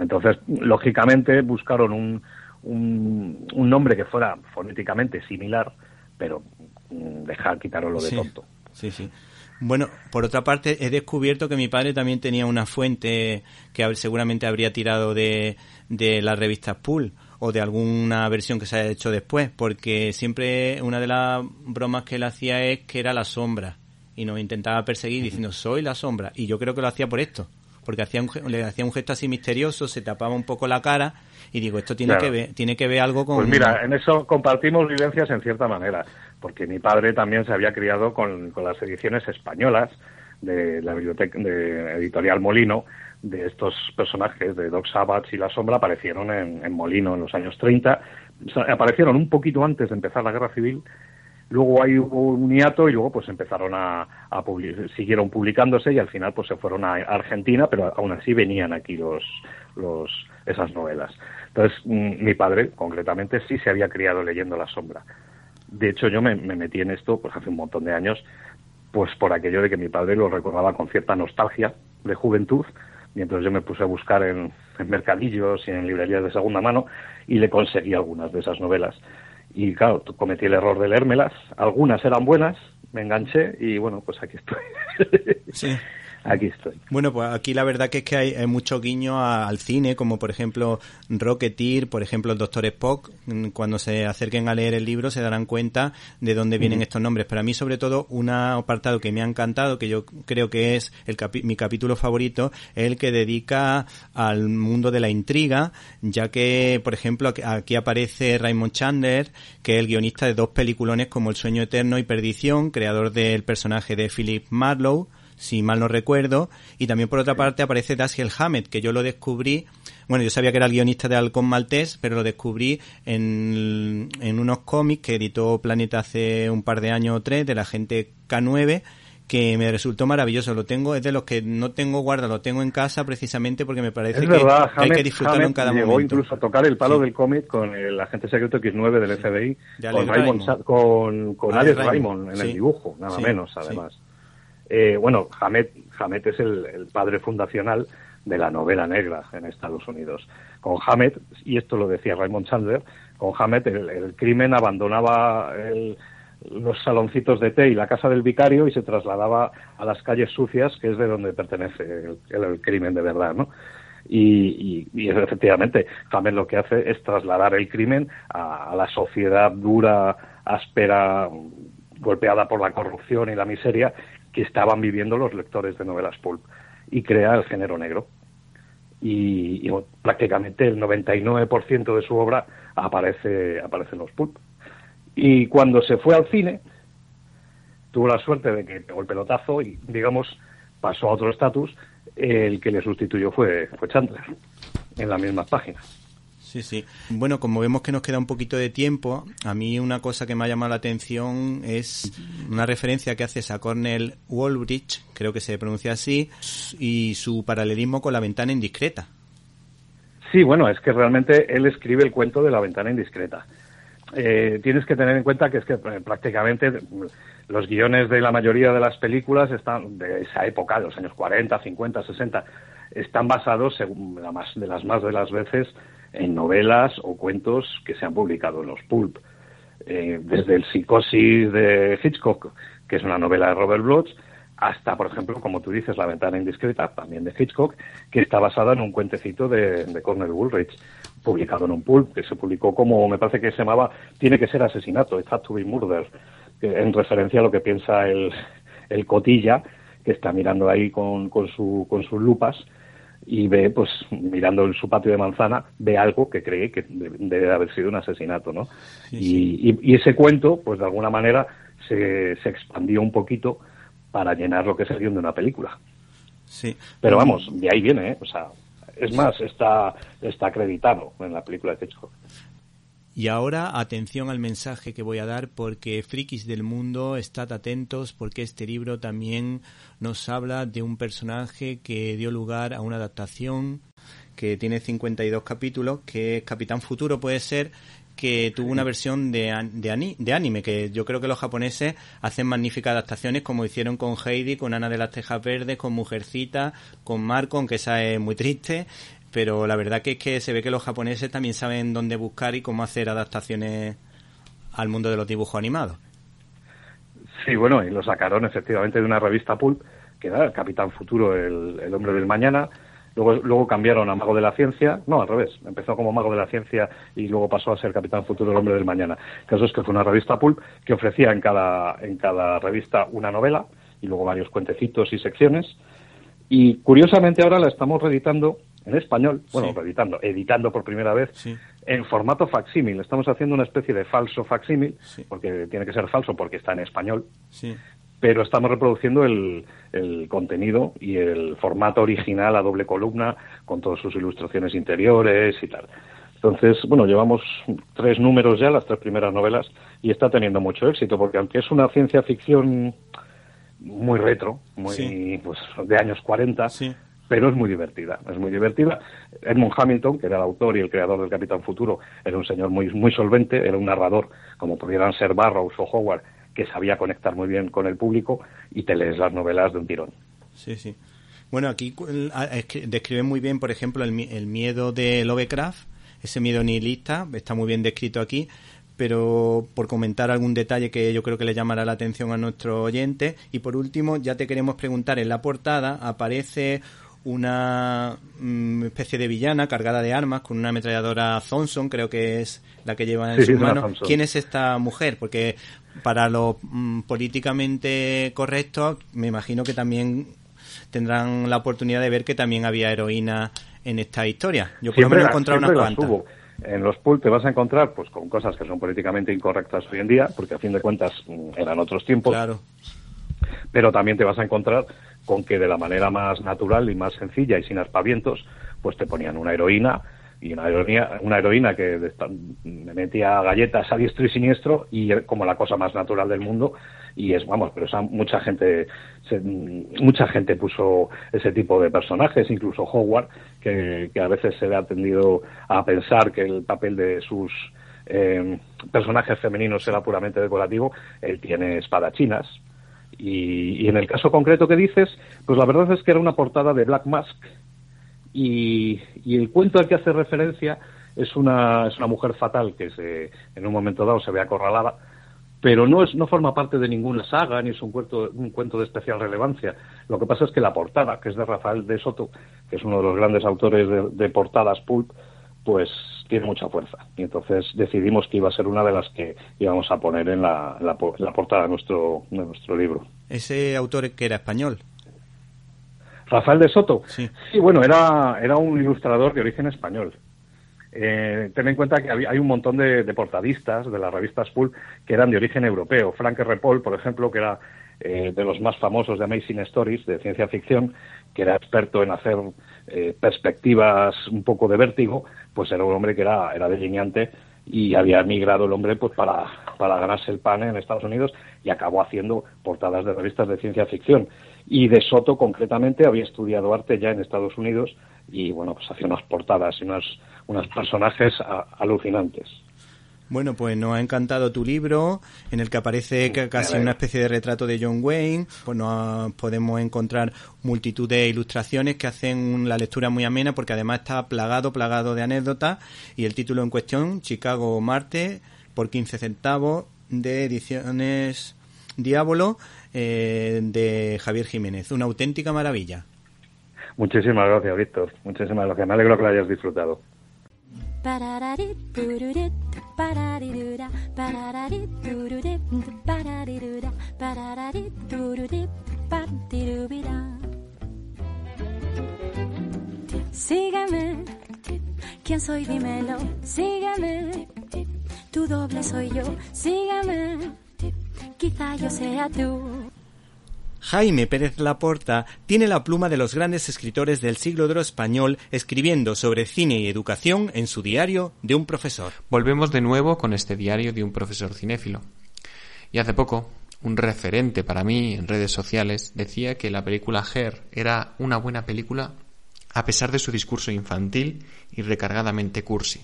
Entonces, lógicamente, buscaron un, un, un nombre que fuera fonéticamente similar, pero mm, dejar, quitaron lo de tonto. Sí, sí. Bueno, por otra parte, he descubierto que mi padre también tenía una fuente que seguramente habría tirado de, de las revistas Pool o de alguna versión que se haya hecho después, porque siempre una de las bromas que él hacía es que era la sombra y nos intentaba perseguir diciendo soy la sombra y yo creo que lo hacía por esto, porque hacía le hacía un gesto así misterioso, se tapaba un poco la cara y digo esto tiene que ver tiene que ver algo con pues mira en eso compartimos vivencias en cierta manera porque mi padre también se había criado con, las ediciones españolas de la biblioteca de editorial Molino de estos personajes de Doc Savage y La Sombra aparecieron en, Molino en los años 30 aparecieron un poquito antes de empezar la guerra civil luego hay un hiato y luego pues empezaron a, a siguieron publicándose y al final pues se fueron a Argentina pero aún así venían aquí los los esas novelas entonces mm, mi padre concretamente sí se había criado leyendo La Sombra de hecho, yo me, metí en esto pues hace un montón de años, pues por aquello de que mi padre lo recordaba con cierta nostalgia de juventud, y entonces yo me puse a buscar en, mercadillos y en librerías de segunda mano y le conseguí algunas de esas novelas. Y claro, cometí el error de leérmelas, algunas eran buenas, me enganché y bueno, pues aquí estoy. Sí. aquí estoy. Bueno, pues aquí la verdad que es que hay, mucho guiño al cine, como por ejemplo Rocketeer, por ejemplo el Doctor Spock. Mm, cuando se acerquen a leer el libro se darán cuenta de dónde vienen estos nombres. Pero a mí sobre todo un apartado que me ha encantado, que yo creo que es el mi capítulo favorito, es el que dedica al mundo de la intriga, ya que, por ejemplo, aquí aparece Raymond Chandler, que es el guionista de dos peliculones como El sueño eterno y Perdición, creador del personaje de Philip Marlowe, si mal no recuerdo, y también por otra parte aparece Dashiell Hammett, que yo lo descubrí, bueno, yo sabía que era el guionista de Halcón Maltés, pero lo descubrí en, en unos cómics que editó Planeta hace un par de años o tres, de la gente K9, que me resultó maravilloso. Lo tengo, es de los que no tengo guarda, lo tengo en casa precisamente porque me parece que, hay que disfrutarlo en cada llegó incluso a tocar el palo del cómic con el agente secreto X9 del FBI, con, Raymond, con, con Alex Raymond, en el dibujo, nada menos, además. Eh, bueno, Hamed es el, padre fundacional de la novela negra en Estados Unidos. Con Hamed, y esto lo decía Raymond Chandler, con Hamed el, crimen abandonaba los saloncitos de té y la casa del vicario y se trasladaba a las calles sucias, que es de donde pertenece el, crimen de verdad, ¿no? Y, efectivamente, Hamed lo que hace es trasladar el crimen a la sociedad dura, áspera, golpeada por la corrupción y la miseria que estaban viviendo los lectores de novelas pulp y crea el género negro. Y, prácticamente el 99% de su obra aparece, aparece en los pulp. Y cuando se fue al cine, tuvo la suerte de que pegó el pelotazo y, digamos, pasó a otro estatus. El que le sustituyó fue, fue Chandler, en las mismas páginas. Sí, sí. Bueno, como vemos que nos queda un poquito de tiempo, a mí una cosa que me ha llamado la atención es una referencia que haces a Cornell Wallbridge, creo que se pronuncia así, y su paralelismo con la ventana indiscreta. Sí, bueno, es que realmente él escribe el cuento de la ventana indiscreta. Eh, tienes que tener en cuenta que es que eh, prácticamente los guiones de la mayoría de las películas están de esa época, de los años 40, 50, 60, están basados, según la más, de las más de las veces, en novelas o cuentos que se han publicado en los pulp. Eh, desde el Psicosis de Hitchcock, que es una novela de Robert Bloch, hasta, por ejemplo, como tú dices, La ventana indiscreta, también de Hitchcock, que está basada en un cuentecito de, de Cornel Woolrich, publicado en un pulp, que se publicó como, me parece que se llamaba Tiene que ser asesinato, It Had to be Murder, en referencia a lo que piensa el, el cotilla, que está mirando ahí con, con, su, con sus lupas, y ve, pues, mirando en su patio de manzana, ve algo que cree que debe haber sido un asesinato, ¿no? y, y, ese cuento, pues, de alguna manera, se, se expandió un poquito para llenar lo que es el guion de una película. Sí. Pero vamos, de ahí viene, ¿eh? O sea, es más, está, está acreditado en la película de Hitchcock. Y ahora atención al mensaje que voy a dar porque frikis del mundo, estad atentos porque este libro también nos habla de un personaje que dio lugar a una adaptación que tiene 52 capítulos, que es Capitán Futuro puede ser, que tuvo una versión de, de, de, anime, que yo creo que los japoneses hacen magníficas adaptaciones como hicieron con Heidi, con Ana de las Tejas Verdes, con Mujercita, con Marco, aunque esa es muy triste, pero la verdad que es que se ve que los japoneses también saben dónde buscar y cómo hacer adaptaciones al mundo de los dibujos animados. Sí, bueno, y lo sacaron efectivamente de una revista pulp, que era el Capitán Futuro, el, hombre del mañana, Luego, luego cambiaron a Mago de la Ciencia, no, al revés, empezó como Mago de la Ciencia y luego pasó a ser Capitán Futuro, el hombre del mañana. El caso es que fue una revista pulp que ofrecía en cada, en cada revista una novela y luego varios cuentecitos y secciones. Y curiosamente ahora la estamos reeditando en español, bueno, reeditando, editando por primera vez en formato facsímil. Estamos haciendo una especie de falso facsímil, porque tiene que ser falso porque está en español. Pero estamos reproduciendo el, el, contenido y el formato original a doble columna con todas sus ilustraciones interiores y tal. Entonces, bueno, llevamos tres números ya, las tres primeras novelas, y está teniendo mucho éxito, porque aunque es una ciencia ficción muy retro, muy pues, de años 40, pero es muy divertida, es muy divertida. Edmund Hamilton, que era el autor y el creador del Capitán Futuro, era un señor muy, muy solvente, era un narrador, como pudieran ser Barrows o Howard, que sabía conectar muy bien con el público y te lees las novelas de un tirón. Sí, sí. Bueno, aquí describe muy bien, por ejemplo, el, el miedo de Lovecraft, ese miedo nihilista, está muy bien descrito aquí, pero por comentar algún detalle que yo creo que le llamará la atención a nuestro oyente. Y por último, ya te queremos preguntar, en la portada aparece una mm, especie de villana cargada de armas con una ametralladora Thompson, creo que es la que lleva en su mano. ¿Quién es esta mujer? Porque para lo mm, políticamente correcto, me imagino que también tendrán la oportunidad de ver que también había heroína en esta historia. Yo por lo menos he encontrado unas cuantas. En los pools te vas a encontrar pues con cosas que son políticamente incorrectas hoy en día, porque a fin de cuentas mm, eran otros tiempos. Claro. Pero también te vas a encontrar con que de la manera más natural y más sencilla y sin aspavientos, pues te ponían una heroína y una heroína, una heroína que me metía galletas a diestro y siniestro y como la cosa más natural del mundo y es vamos pero mucha gente mucha gente puso ese tipo de personajes incluso Howard que, a veces se le ha tendido a pensar que el papel de sus eh, personajes femeninos era puramente decorativo él tiene espadachinas y, y en el caso concreto que dices pues la verdad es que era una portada de Black Mask y, el cuento al que hace referencia es una, es una mujer fatal que se, en un momento dado se ve acorralada, pero no, es, no forma parte de ninguna saga ni es un cuento, un cuento de especial relevancia. Lo que pasa es que la portada, que es de Rafael de Soto, que es uno de los grandes autores de, portadas pulp, pues tiene mucha fuerza. Y entonces decidimos que iba a ser una de las que íbamos a poner en la, la, la portada de nuestro, de nuestro libro. ¿Ese autor que era español? Rafael de Soto. Sí, bueno, era, era un ilustrador de origen español. Eh, ten en cuenta que hay un montón de, portadistas de las revistas Pulp que eran de origen europeo. Frank R. Paul, por ejemplo, que era eh, de los más famosos de Amazing Stories, de ciencia ficción, que era experto en hacer eh, perspectivas un poco de vértigo, pues era un hombre que era, era delineante y había emigrado el hombre pues para, para ganarse el pan en Estados Unidos y acabó haciendo portadas de revistas de ciencia ficción. Y de Soto, concretamente, había estudiado arte ya en Estados Unidos y, bueno, pues hacía unas portadas y unos, unos personajes alucinantes. Bueno, pues nos ha encantado tu libro, en el que aparece casi una especie de retrato de John Wayne. Pues nos podemos encontrar multitud de ilustraciones que hacen la lectura muy amena, porque además está plagado, plagado de anécdotas. Y el título en cuestión, Chicago Marte, por 15 centavos, de ediciones Diablo, eh, de Javier Jiménez. Una auténtica maravilla. Muchísimas gracias, Víctor. Muchísimas gracias. Me alegro que lo hayas disfrutado. Sígueme, ¿quién soy? Dímelo, sígueme, tu doble soy yo, sígueme, quizá yo sea tú. Jaime Pérez Laporta tiene la pluma de los grandes escritores del siglo de lo español escribiendo sobre cine y educación en su diario de un profesor. Volvemos de nuevo con este diario de un profesor cinéfilo. Y hace poco, un referente para mí en redes sociales decía que la película Her era una buena película a pesar de su discurso infantil y recargadamente cursi.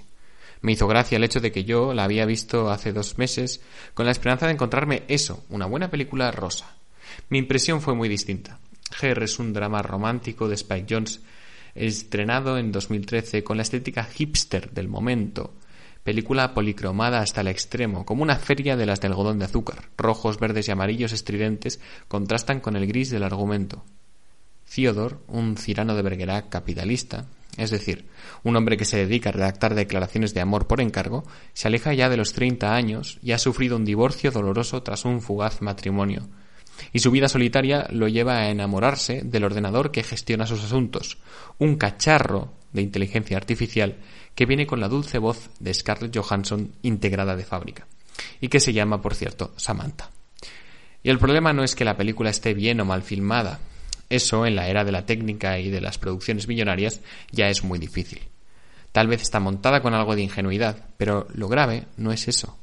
Me hizo gracia el hecho de que yo la había visto hace dos meses con la esperanza de encontrarme eso, una buena película rosa. Mi impresión fue muy distinta. Her es un drama romántico de Spike Jones, estrenado en 2013 con la estética hipster del momento. Película policromada hasta el extremo, como una feria de las de algodón de azúcar. Rojos, verdes y amarillos estridentes contrastan con el gris del argumento. Theodore, un cirano de Bergerac capitalista, es decir, un hombre que se dedica a redactar declaraciones de amor por encargo, se aleja ya de los 30 años y ha sufrido un divorcio doloroso tras un fugaz matrimonio y su vida solitaria lo lleva a enamorarse del ordenador que gestiona sus asuntos, un cacharro de inteligencia artificial que viene con la dulce voz de Scarlett Johansson integrada de fábrica, y que se llama, por cierto, Samantha. Y el problema no es que la película esté bien o mal filmada, eso en la era de la técnica y de las producciones millonarias ya es muy difícil. Tal vez está montada con algo de ingenuidad, pero lo grave no es eso.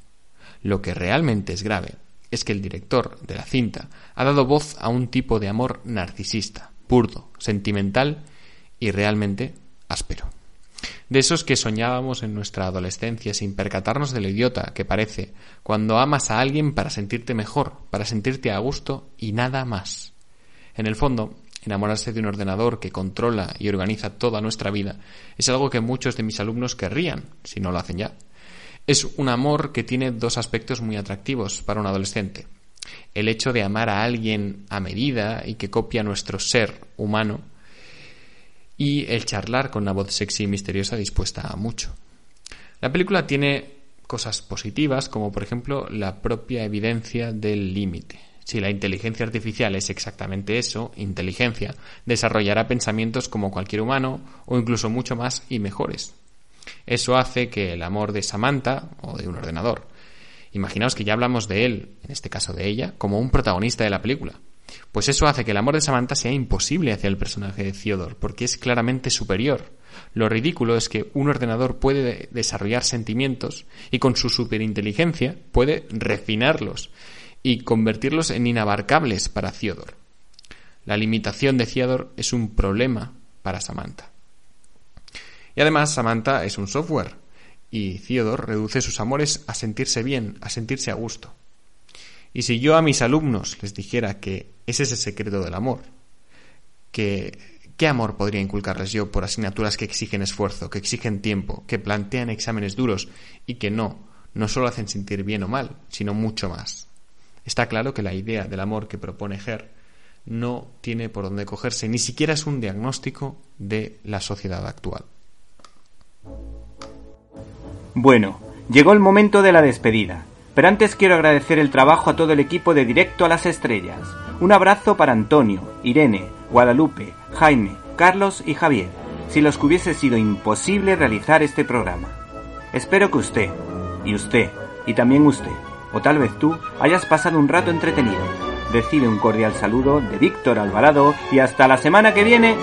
Lo que realmente es grave es que el director de la cinta ha dado voz a un tipo de amor narcisista, burdo, sentimental y realmente áspero. De esos que soñábamos en nuestra adolescencia sin percatarnos de lo idiota que parece cuando amas a alguien para sentirte mejor, para sentirte a gusto y nada más. En el fondo, enamorarse de un ordenador que controla y organiza toda nuestra vida es algo que muchos de mis alumnos querrían, si no lo hacen ya. Es un amor que tiene dos aspectos muy atractivos para un adolescente. El hecho de amar a alguien a medida y que copia nuestro ser humano y el charlar con una voz sexy y misteriosa dispuesta a mucho. La película tiene cosas positivas como por ejemplo la propia evidencia del límite. Si la inteligencia artificial es exactamente eso, inteligencia, desarrollará pensamientos como cualquier humano o incluso mucho más y mejores. Eso hace que el amor de Samantha, o de un ordenador, imaginaos que ya hablamos de él, en este caso de ella, como un protagonista de la película. Pues eso hace que el amor de Samantha sea imposible hacia el personaje de Theodore, porque es claramente superior. Lo ridículo es que un ordenador puede desarrollar sentimientos y con su superinteligencia puede refinarlos y convertirlos en inabarcables para Theodore. La limitación de Theodore es un problema para Samantha. Y además Samantha es un software y Theodore reduce sus amores a sentirse bien, a sentirse a gusto. Y si yo a mis alumnos les dijera que ese es el secreto del amor, que ¿qué amor podría inculcarles yo por asignaturas que exigen esfuerzo, que exigen tiempo, que plantean exámenes duros y que no, no solo hacen sentir bien o mal, sino mucho más? Está claro que la idea del amor que propone Her no tiene por dónde cogerse, ni siquiera es un diagnóstico de la sociedad actual. Bueno, llegó el momento de la despedida, pero antes quiero agradecer el trabajo a todo el equipo de Directo a las Estrellas. Un abrazo para Antonio, Irene, Guadalupe, Jaime, Carlos y Javier, si los que hubiese sido imposible realizar este programa. Espero que usted, y usted, y también usted, o tal vez tú, hayas pasado un rato entretenido. Recibe un cordial saludo de Víctor Alvarado y hasta la semana que viene